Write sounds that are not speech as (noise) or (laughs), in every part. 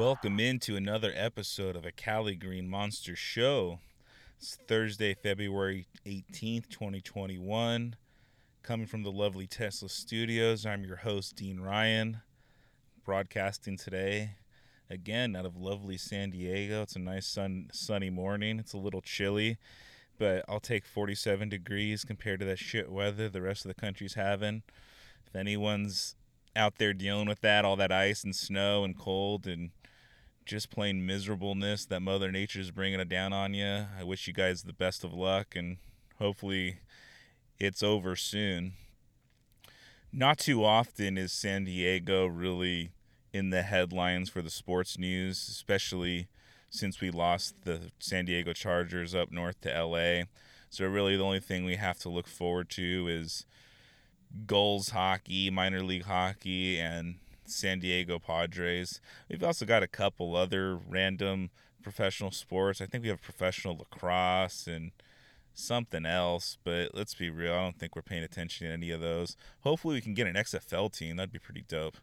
Welcome into another episode of a CaliGreenMonsta Show. It's Thursday, February 18th, 2021. Coming from the lovely Tesla Studios, I'm your host, Dean Ryan, broadcasting today again out of lovely San Diego. It's a nice sun, sunny morning. It's a little chilly, but I'll take 47 degrees compared to that shit weather the rest of the country's having. If anyone's out there dealing with that, all that ice and snow and cold and just plain miserableness that Mother Nature is bringing it down on you. I wish you guys the best of luck and hopefully it's over soon. Not too often is San Diego really in the headlines for the sports news, especially since we lost the San Diego Chargers up north to LA. So, really, the only thing we have to look forward to is Gulls hockey, minor league hockey, and San Diego Padres. We've also got a couple other random professional sports. I think we have professional lacrosse and something else, but let's be real. I don't think we're paying attention to any of those. Hopefully, we can get an XFL team. That'd be pretty dope.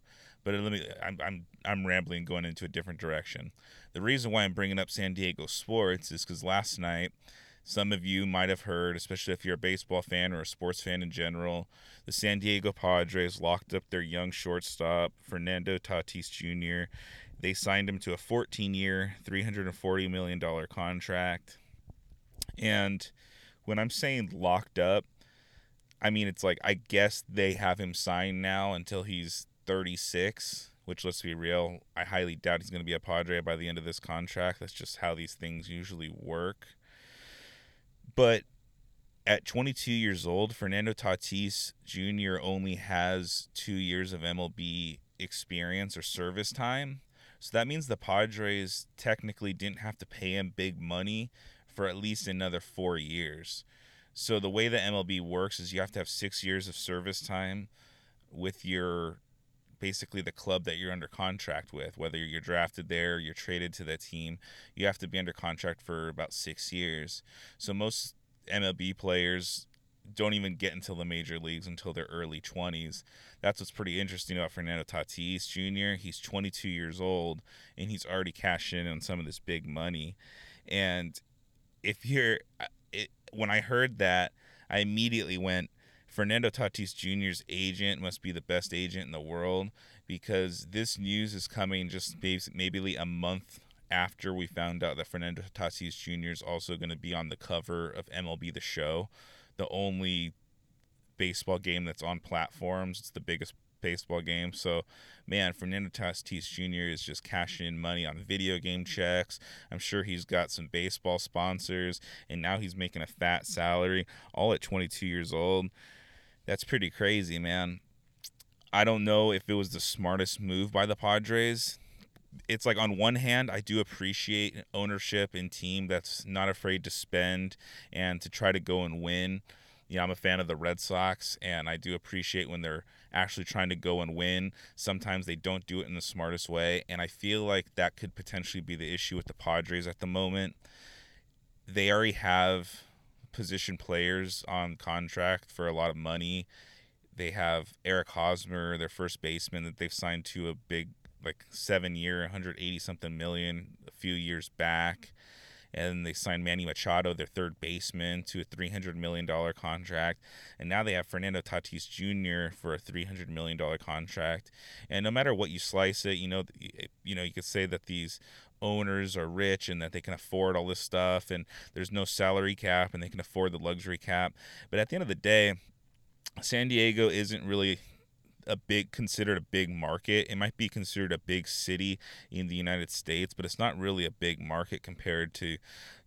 But uh, let me, I'm, I'm, I'm rambling, going into a different direction. The reason why I'm bringing up San Diego sports is because last night some of you might have heard, especially if you're a baseball fan or a sports fan in general, the San Diego Padres locked up their young shortstop, Fernando Tatis Jr. They signed him to a 14 year, $340 million contract. And when I'm saying locked up, I mean, it's like, I guess they have him signed now until he's 36, which let's be real, I highly doubt he's going to be a Padre by the end of this contract. That's just how these things usually work. But at 22 years old, Fernando Tatis Jr. only has two years of MLB experience or service time. So that means the Padres technically didn't have to pay him big money for at least another four years. So the way the MLB works is you have to have six years of service time with your basically the club that you're under contract with, whether you're drafted there, you're traded to that team, you have to be under contract for about six years. So most MLB players don't even get into the major leagues until their early 20s. That's what's pretty interesting about Fernando Tatis Jr. He's 22 years old and he's already cashed in on some of this big money. And if you're, uh, it, when I heard that, I immediately went, Fernando Tatis Jr.'s agent must be the best agent in the world because this news is coming just maybe a month after we found out that Fernando Tatis Jr. is also going to be on the cover of MLB The Show, the only baseball game that's on platforms. It's the biggest baseball game. So, man, Fernando Tatis Jr. is just cashing in money on video game checks. I'm sure he's got some baseball sponsors, and now he's making a fat salary, all at 22 years old. That's pretty crazy, man. I don't know if it was the smartest move by the Padres. It's like on one hand, I do appreciate ownership and team that's not afraid to spend and to try to go and win. You know, I'm a fan of the Red Sox, and I do appreciate when they're actually trying to go and win. Sometimes they don't do it in the smartest way, and I feel like that could potentially be the issue with the Padres at the moment. They already have position players on contract for a lot of money. They have Eric Hosmer, their first baseman, that they've signed to a big, like seven year, 180 something million a few years back. And they signed Manny Machado, their third baseman, to a $300 million contract. And now they have Fernando Tatis Jr. for a $300 million contract. And no matter what you slice it, you know, you know, you could say that these owners are rich and that they can afford all this stuff and there's no salary cap and they can afford the luxury cap. But at the end of the day, San Diego isn't really a big considered a big market. It might be considered a big city in the United States, but it's not really a big market compared to,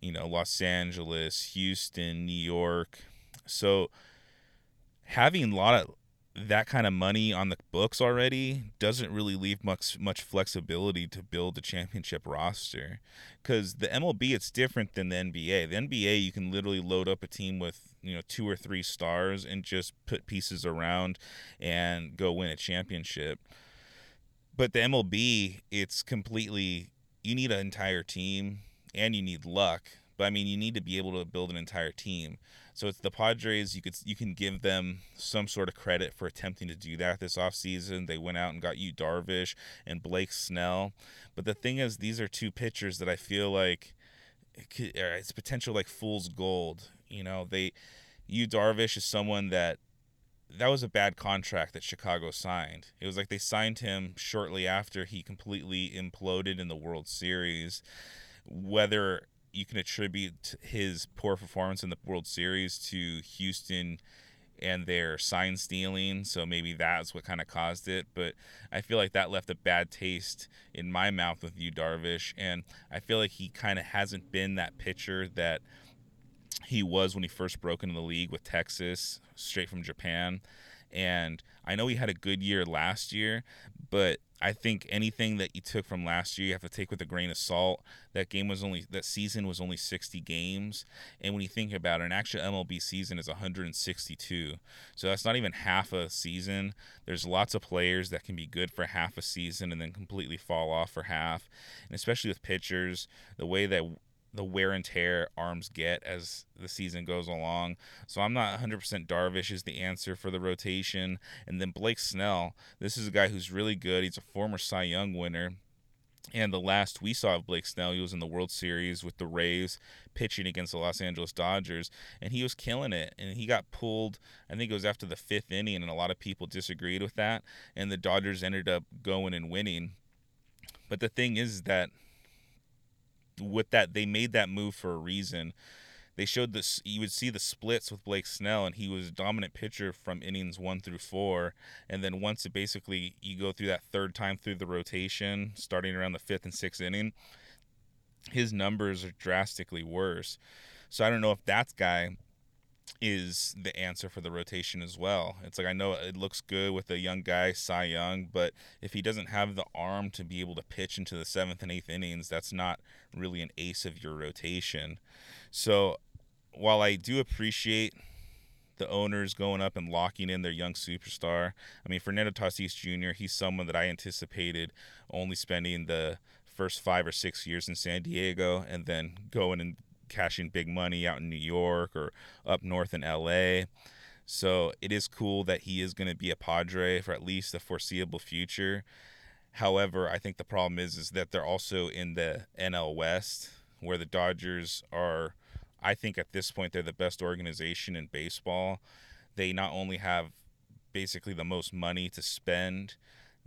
you know, Los Angeles, Houston, New York. So having a lot of that kind of money on the books already doesn't really leave much much flexibility to build a championship roster because the MLB it's different than the NBA. The NBA you can literally load up a team with you know two or three stars and just put pieces around and go win a championship. But the MLB it's completely you need an entire team and you need luck But I mean, you need to be able to build an entire team. So it's the Padres. You could you can give them some sort of credit for attempting to do that this offseason. They went out and got Yu Darvish and Blake Snell. But the thing is, these are two pitchers that I feel like uh, it's potential like fool's gold. You know, they Yu Darvish is someone that that was a bad contract that Chicago signed. It was like they signed him shortly after he completely imploded in the World Series. Whether you can attribute his poor performance in the World Series to Houston and their sign stealing, so maybe that's what kind of caused it. But I feel like that left a bad taste in my mouth with Yu Darvish, and I feel like he kind of hasn't been that pitcher that he was when he first broke into the league with Texas, straight from Japan. And I know he had a good year last year, but I think anything that you took from last year, you have to take with a grain of salt. That game was only that season was only 60 games, and when you think about it, an actual MLB season is 162. So that's not even half a season. There's lots of players that can be good for half a season and then completely fall off for half, and especially with pitchers, the way that the wear and tear arms get as the season goes along. So I'm not 100% Darvish is the answer for the rotation. And then Blake Snell, this is a guy who's really good. He's a former Cy Young winner. And the last we saw of Blake Snell, he was in the World Series with the Rays pitching against the Los Angeles Dodgers, and he was killing it. And he got pulled, I think it was after the fifth inning, and a lot of people disagreed with that. And the Dodgers ended up going and winning. But the thing is that with that they made that move for a reason. They showed this. You would see the splits with Blake Snell, and he was a dominant pitcher from innings one through four. And then once it basically you go through that third time through the rotation, starting around the fifth and sixth inning, his numbers are drastically worse. So I don't know if that guy is the answer for the rotation as well. It's like I know it looks good with a young guy, Cy Young, but if he doesn't have the arm to be able to pitch into the seventh and eighth innings, that's not really an ace of your rotation. So while I do appreciate the owners going up and locking in their young superstar, I mean Fernando Tatis Jr., he's someone that I anticipated only spending the first five or six years in San Diego and then going and cashing big money out in New York or up north in LA. So it is cool that he is going to be a Padre for at least the foreseeable future. However, I think the problem is is that they're also in the NL West where the Dodgers are I think at this point they're the best organization in baseball. They not only have basically the most money to spend,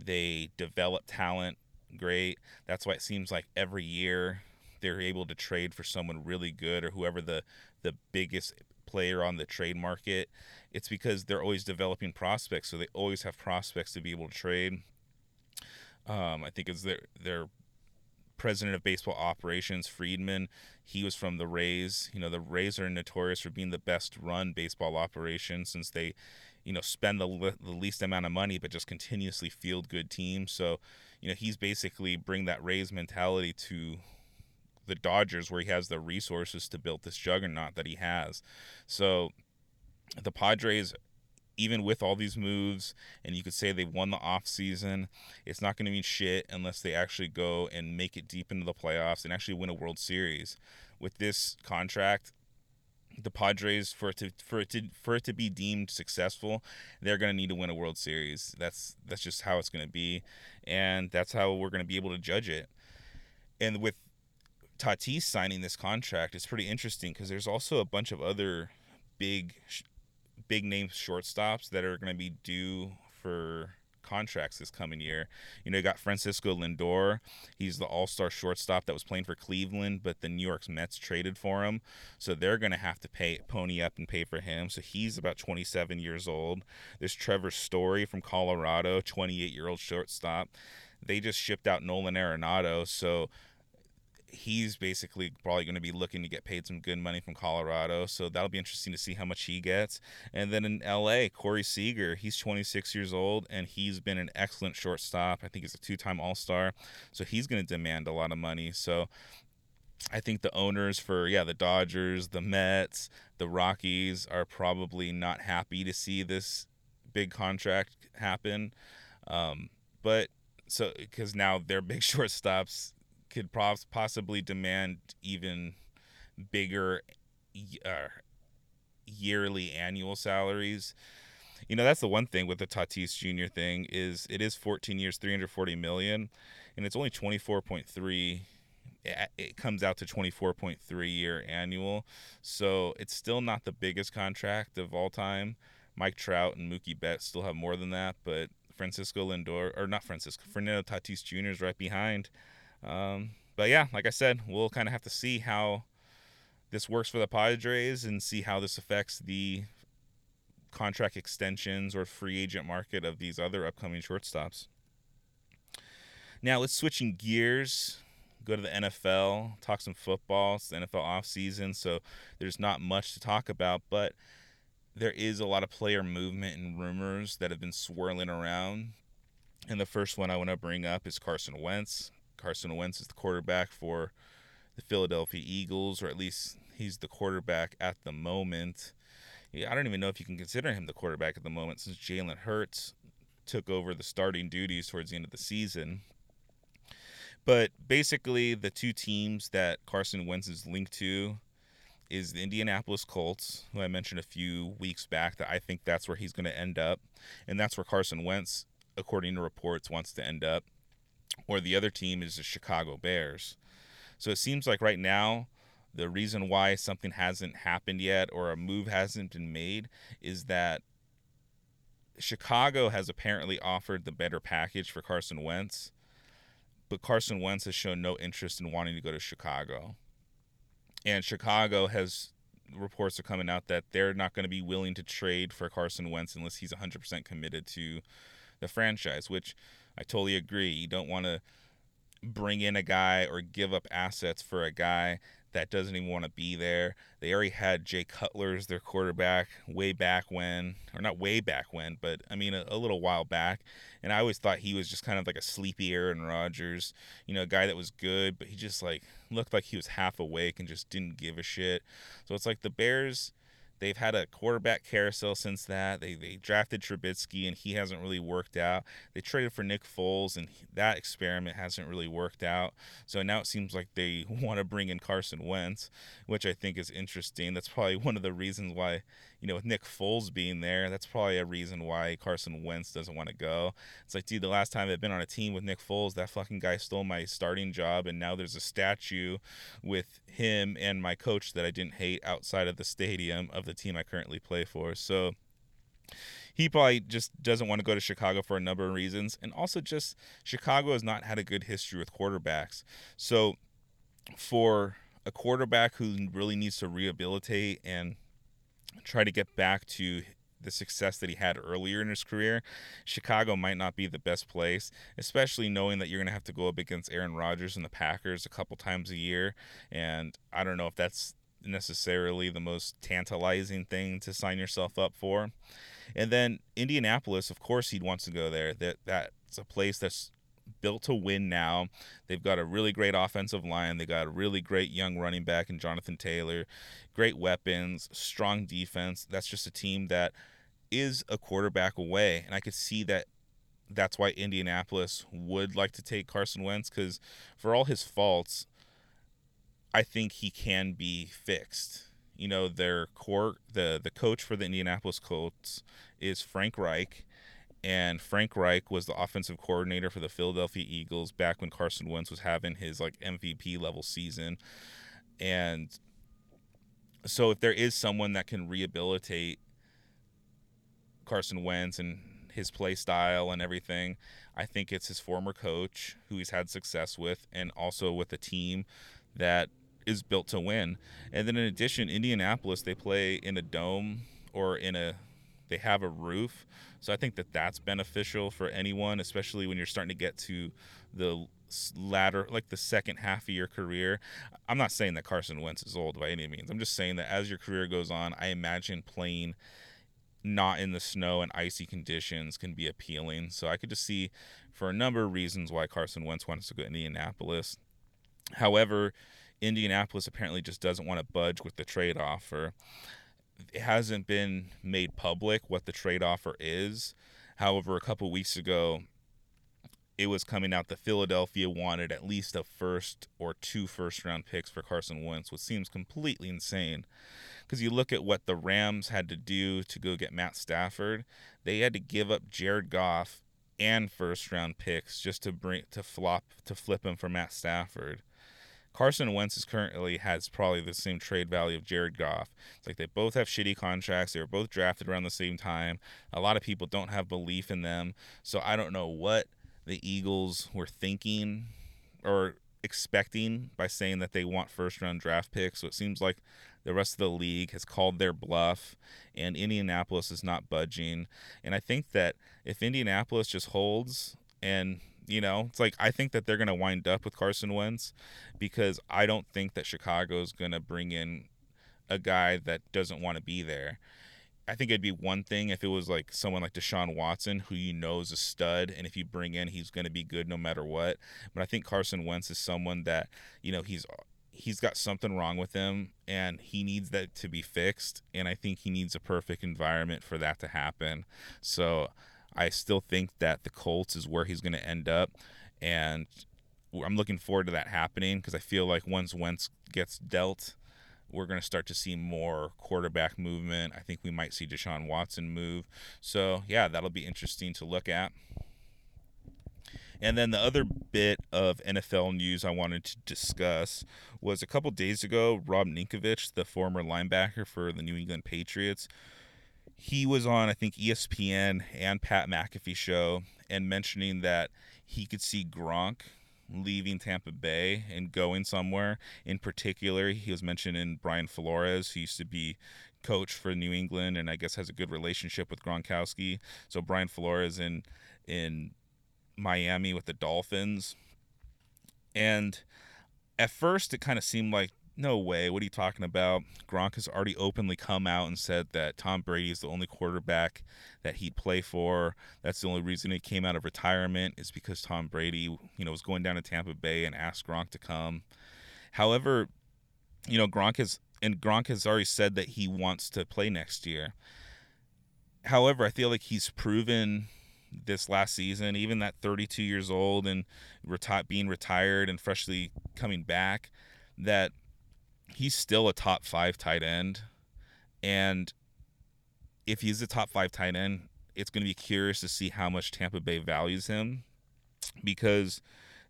they develop talent great. That's why it seems like every year they're able to trade for someone really good or whoever the the biggest player on the trade market, it's because they're always developing prospects, so they always have prospects to be able to trade. Um, I think it's their their president of baseball operations, Friedman. He was from the Rays. You know, the Rays are notorious for being the best run baseball operation since they, you know, spend the, the least amount of money but just continuously field good teams. So, you know, he's basically bring that Rays mentality to the Dodgers where he has the resources to build this juggernaut that he has. So the Padres even with all these moves and you could say they won the off season, it's not going to mean shit unless they actually go and make it deep into the playoffs and actually win a World Series. With this contract, the Padres for it to for it to for it to be deemed successful, they're going to need to win a World Series. That's that's just how it's going to be, and that's how we're going to be able to judge it. And with Tatis signing this contract is pretty interesting because there's also a bunch of other big, big name shortstops that are going to be due for contracts this coming year. You know, you got Francisco Lindor. He's the all star shortstop that was playing for Cleveland, but the New York Mets traded for him. So they're going to have to pay pony up and pay for him. So he's about 27 years old. There's Trevor Story from Colorado, 28 year old shortstop. They just shipped out Nolan Arenado. So he's basically probably going to be looking to get paid some good money from Colorado. So that'll be interesting to see how much he gets. And then in LA, Corey Seager, he's 26 years old and he's been an excellent shortstop. I think he's a two time All Star. So he's going to demand a lot of money. So I think the owners for, yeah, the Dodgers, the Mets, the Rockies are probably not happy to see this big contract happen. Um, but so because now their big (laughs) shortstops could possibly demand even bigger uh, yearly annual salaries. You know, that's the one thing with the Tatis Jr. thing is it is 14 years, 340 million, and it's only 24.3 it comes out to 24.3 year annual. So it's still not the biggest contract of all time. Mike Trout and Mookie Betts still have more than that, but Francisco Lindor, or not Francisco, Fernando Tatis Jr. is right behind. Um, but yeah, like I said, we'll kind of have to see how this works for the Padres and see how this affects the contract extensions or free agent market of these other upcoming shortstops. Now let's switching gears, go to the NFL, talk some football. It's the NFL offseason, so there's not much to talk about, but there is a lot of player movement and rumors that have been swirling around. And the first one I want to bring up is Carson Wentz. Carson Wentz is the quarterback for the Philadelphia Eagles, or at least he's the quarterback at the moment. I don't even know if you can consider him the quarterback at the moment since Jalen Hurts took over the starting duties towards the end of the season. But basically, the two teams that Carson Wentz is linked to is the Indianapolis Colts, who I mentioned a few weeks back that I think that's where he's going to end up. And that's where Carson Wentz, according to reports, wants to end up. Or the other team is the Chicago Bears. So it seems like right now, the reason why something hasn't happened yet or a move hasn't been made is that Chicago has apparently offered the better package for Carson Wentz, but Carson Wentz has shown no interest in wanting to go to Chicago and Chicago has reports are coming out that they're not going to be willing to trade for Carson Wentz unless he's 100% committed to the franchise, which I totally agree. You don't want to bring in a guy or give up assets for a guy that doesn't even want to be there. They already had Jay Cutler as their quarterback way back when, or not way back when, but I mean a, a, little while back. And I always thought he was just kind of like a sleepy Aaron Rodgers, you know, a guy that was good, but he just like looked like he was half awake and just didn't give a shit. So it's like the Bears They've had a quarterback carousel since that. They they drafted Trubisky and he hasn't really worked out. They traded for Nick Foles and that experiment hasn't really worked out. So now it seems like they (laughs) want to bring in Carson Wentz, which I think is interesting. That's probably one of the reasons why you know, with Nick Foles being there, that's probably a reason why Carson Wentz doesn't want to go. It's like, dude, the last time I've been on a team with Nick Foles, that fucking guy stole my starting job, and now there's a statue with him and my coach that I didn't hate outside of the stadium of the team I currently play for. So he probably just doesn't want to go to Chicago for a number of reasons. And also, just Chicago has not had a good history with quarterbacks. So, for a quarterback who really needs to rehabilitate and try to get back to the success that he had earlier in his career, Chicago might not be the best place, especially knowing that you're going to have to go up against Aaron Rodgers and the Packers a couple times a year. And I don't know if that's necessarily the most tantalizing thing to sign yourself up for. And then Indianapolis, of course, he'd wants to go there. That that's a place that's built to win now. They've got a really great offensive line. They got a really great young running back in Jonathan Taylor, great weapons, strong defense. That's just a team that is a quarterback away. And I could see that that's why Indianapolis would like to take Carson Wentz because for all his faults, I think he can be fixed. You know, their core the the coach for the Indianapolis Colts is Frank Reich and Frank Reich was the offensive coordinator for the Philadelphia Eagles back when Carson Wentz was having his like MVP level season. And so if there is someone that can rehabilitate Carson Wentz and his play style and everything, I think it's his former coach who he's had success with and also with a team that is built to win. And then in addition, Indianapolis, they play in a dome or in a they have a roof. So I think that that's beneficial for anyone, especially when you're starting to get to the latter, like the second half of your career. I'm not saying that Carson Wentz is old by any means. I'm just saying that as your career goes on, I imagine playing not in the snow and icy conditions can be appealing. So I could just see for a number of reasons why Carson Wentz wants to go to Indianapolis. However, Indianapolis apparently just doesn't want to budge with the trade offer it hasn't been made public what the trade offer is. However, a couple weeks ago, it was coming out that Philadelphia wanted at least a first or two first round picks for Carson Wentz, which seems completely insane. Because you look at what the Rams had to do to go get Matt Stafford, they had to give up Jared Goff and first round picks just to bring to flop to flip him for Matt Stafford. Carson Wentz is currently has probably the same trade value of Jared Goff. It's like they both have shitty contracts. They were both drafted around the same time. A lot of people don't have belief in them. So I don't know what the Eagles were thinking or expecting by saying that they want first round draft picks. So it seems like the rest of the league has called their bluff and Indianapolis is not budging. And I think that if Indianapolis just holds and you know, it's like I think that they're going to wind up with Carson Wentz because I don't think that Chicago is going to bring in a guy that doesn't want to be there. I think it'd be one thing if it was like someone like Deshaun Watson, who you know is a stud, and if you bring in, he's going to be good no matter what. But I think Carson Wentz is someone that you know he's he's got something wrong with him, and he needs that to be fixed. And I think he needs a perfect environment for that to happen. So I still think that the Colts is where he's going to end up, and I'm looking forward to that happening because I feel like once Wentz gets dealt we're going to start to see more quarterback movement. I think we might see Deshaun Watson move. So, yeah, that'll be interesting to look at. And then the other bit of NFL news I wanted to discuss was a couple days ago, Rob Ninkovich, the former linebacker for the New England Patriots, he was on, I think, ESPN and Pat McAfee show and mentioning that he could see Gronk leaving Tampa Bay and going somewhere. In particular, he was mentioned in Brian Flores, who used to be coach for New England and I guess has a good relationship with Gronkowski. So Brian Flores in in Miami with the Dolphins. And at first it kind of seemed like no way. What are you talking about? Gronk has already openly come out and said that Tom Brady is the only quarterback that he'd play for. That's the only reason he came out of retirement is because Tom Brady, you know, was going down to Tampa Bay and asked Gronk to come. However, you know, Gronk has and Gronk has already said that he wants to play next year. However, I feel like he's proven this last season, even that 32 years old and reti- being retired and freshly coming back, that he's still a top five tight end. And if he's a top five tight end, it's going to be curious to see how much Tampa Bay values him because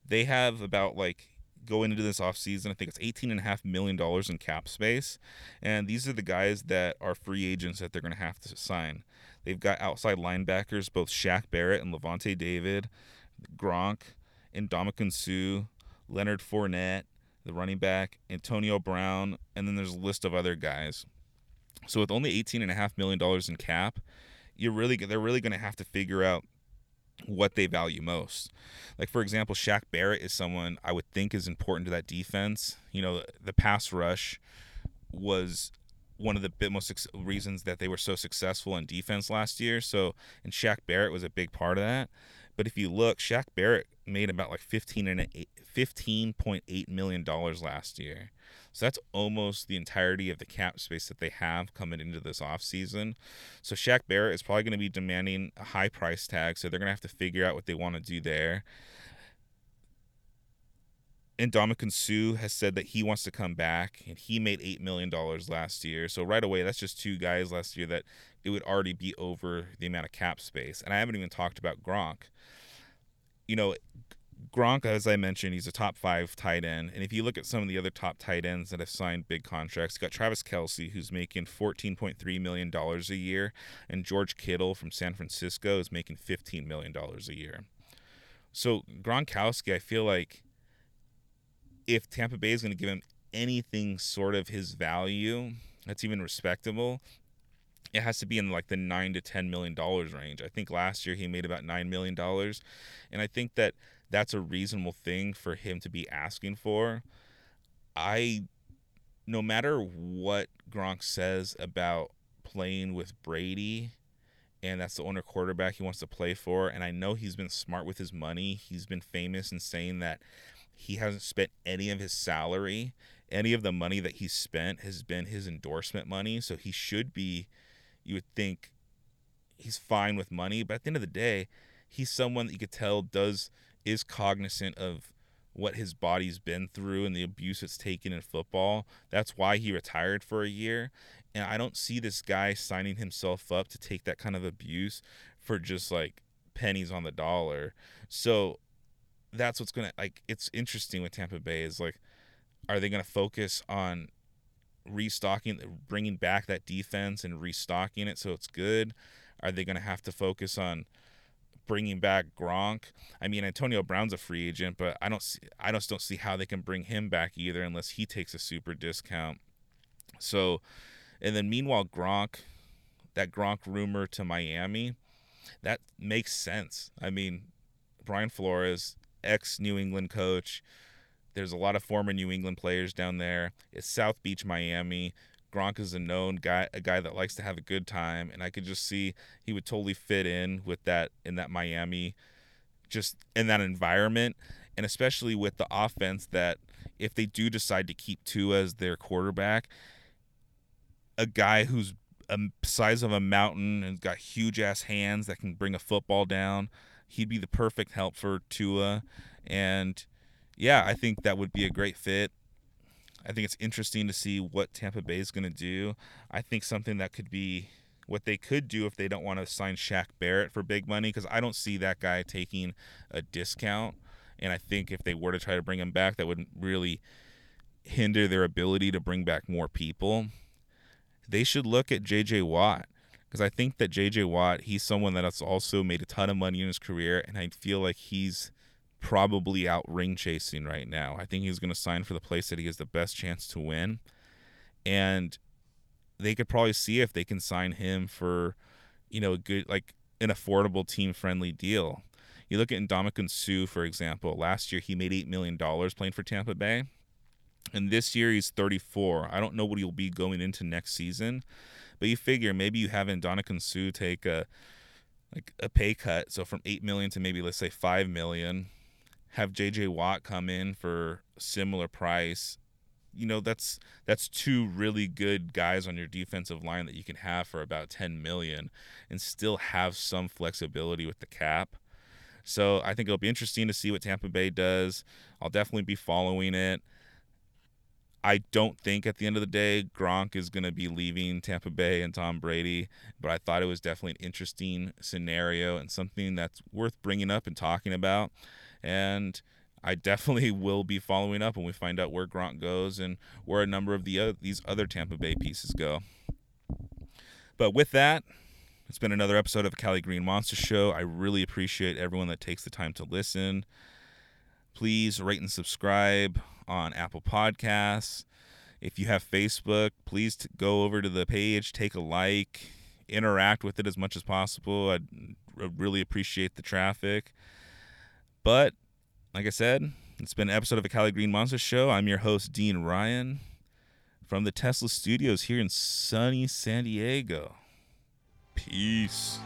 they have about like going into this offseason, I think it's $18.5 million in cap space. And these are the guys that are free agents that they're going to have to sign. They've got outside linebackers, both Shaq Barrett and Lavonte David, Gronk, and Ndamukong Suh, Leonard Fournette, the running back, Antonio Brown, and then there's a list of other guys. So with only eighteen and a half million dollars in cap, you're really they're really going to have to figure out what they value most. Like for example, Shaq Barrett is someone I would think is important to that defense. You know, the pass rush was one of the most reasons that they were so successful in defense last year. So, and Shaq Barrett was a big part of that. But if you look, Shaq Barrett made about like 15 and 15.8 million dollars last year. So that's almost the entirety of the cap space that they have coming into this offseason. So Shaq Barrett is probably going to be demanding a high price tag, so they're going to have to figure out what they want to do there. And Ndamukong Suh has said that he wants to come back, and he made $8 million last year. So right away, that's just two guys last year that it would already be over the amount of cap space. And I haven't even talked about Gronk. You know, Gronk, as I mentioned, he's a top five tight end. And if you look at some of the other top tight ends that have signed big contracts, you got Travis Kelce, who's making $14.3 million a year, and George Kittle from San Francisco is making $15 million a year. So Gronkowski, I feel like if Tampa Bay is going to give him anything sort of his value that's even respectable, it has to be in like the nine to ten million dollars range. I think last year he made about nine million dollars, and I think that that's a reasonable thing for him to be asking for. I, no matter what Gronk says about playing with Brady, and that's the owner quarterback he wants to play for, and I know he's been smart with his money. He's been famous in saying that he hasn't spent any of his salary. Any of the money that he's spent has been his endorsement money. So he should be, you would think, he's fine with money. But at the end of the day, he's someone that you could tell does is cognizant of what his body's been through and the abuse it's taken in football. That's why he retired for a year. And I don't see this guy signing himself up to take that kind of abuse for just like pennies on the dollar. So that's what's to like it's interesting with Tampa Bay is like are they to focus on restocking bringing back that defense and restocking it so it's good? Are they to have to focus on bringing back Gronk. I mean, Antonio Brown's a free agent, but I don't see I just don't see how they can bring him back either unless he takes a super discount. So, and then meanwhile, Gronk, that Gronk rumor to Miami, that makes sense. I mean, Brian Flores, ex New England coach. There's a lot of former New England players down there. It's South Beach, Miami. Gronk is a known guy, a guy that likes to have a good time, and I could just see he would totally fit in with that in that Miami, just in that environment, and especially with the offense that if they do decide to keep Tua as their quarterback, a guy who's a size of a mountain and got huge ass hands that can bring a football down, he'd be the perfect help for Tua, and yeah, I think that would be a great fit. I think it's interesting to see what Tampa Bay is going to do. I think something that could be what they could do if they don't want to sign Shaq Barrett for big money because I don't see that guy taking a discount. And I think if they were to try to bring him back, that would really hinder their ability to bring back more people. They should look at JJ Watt because I think that JJ Watt, he's someone that has also made a ton of money in his career, and I feel like he's probably out ring chasing right now. I think he's going to sign for the place that he has the best chance to win. And they could probably see if they can sign him for, you know, a good, like an affordable team friendly deal. You look at Ndamukong Suh, for example. Last year, he made $8 million playing for Tampa Bay. And this year, he's 34. I don't know what he'll be going into next season. But you figure maybe you have Ndamukong Suh take a like a pay cut, so from eight million to maybe let's say five million, have JJ Watt come in for similar price, you know that's that's two really good guys on your defensive line that you can have for about 10 million and still have some flexibility with the cap. So I think it'll be interesting to see what Tampa Bay does. I'll definitely be following it. I don't think at the end of the day Gronk is going to be leaving Tampa Bay and Tom Brady, but I thought it was definitely an interesting scenario and something that's worth bringing up and talking about and I definitely (laughs) will be following up when we find out where Gronk goes and where a number of the these other Tampa Bay pieces go. But with that, it's been another episode of the CaliGreenMonsta Show. I really appreciate everyone that takes the time to listen. Please rate and subscribe on Apple Podcasts. If you have Facebook, please t- go over to the page, take a like, interact with it as much as possible. I'd really appreciate the traffic. But like I said, it's been an episode of the CaliGreenMonsta Show. I'm your host, Dean Ryan, from the Tesla studios here in sunny San Diego. Peace.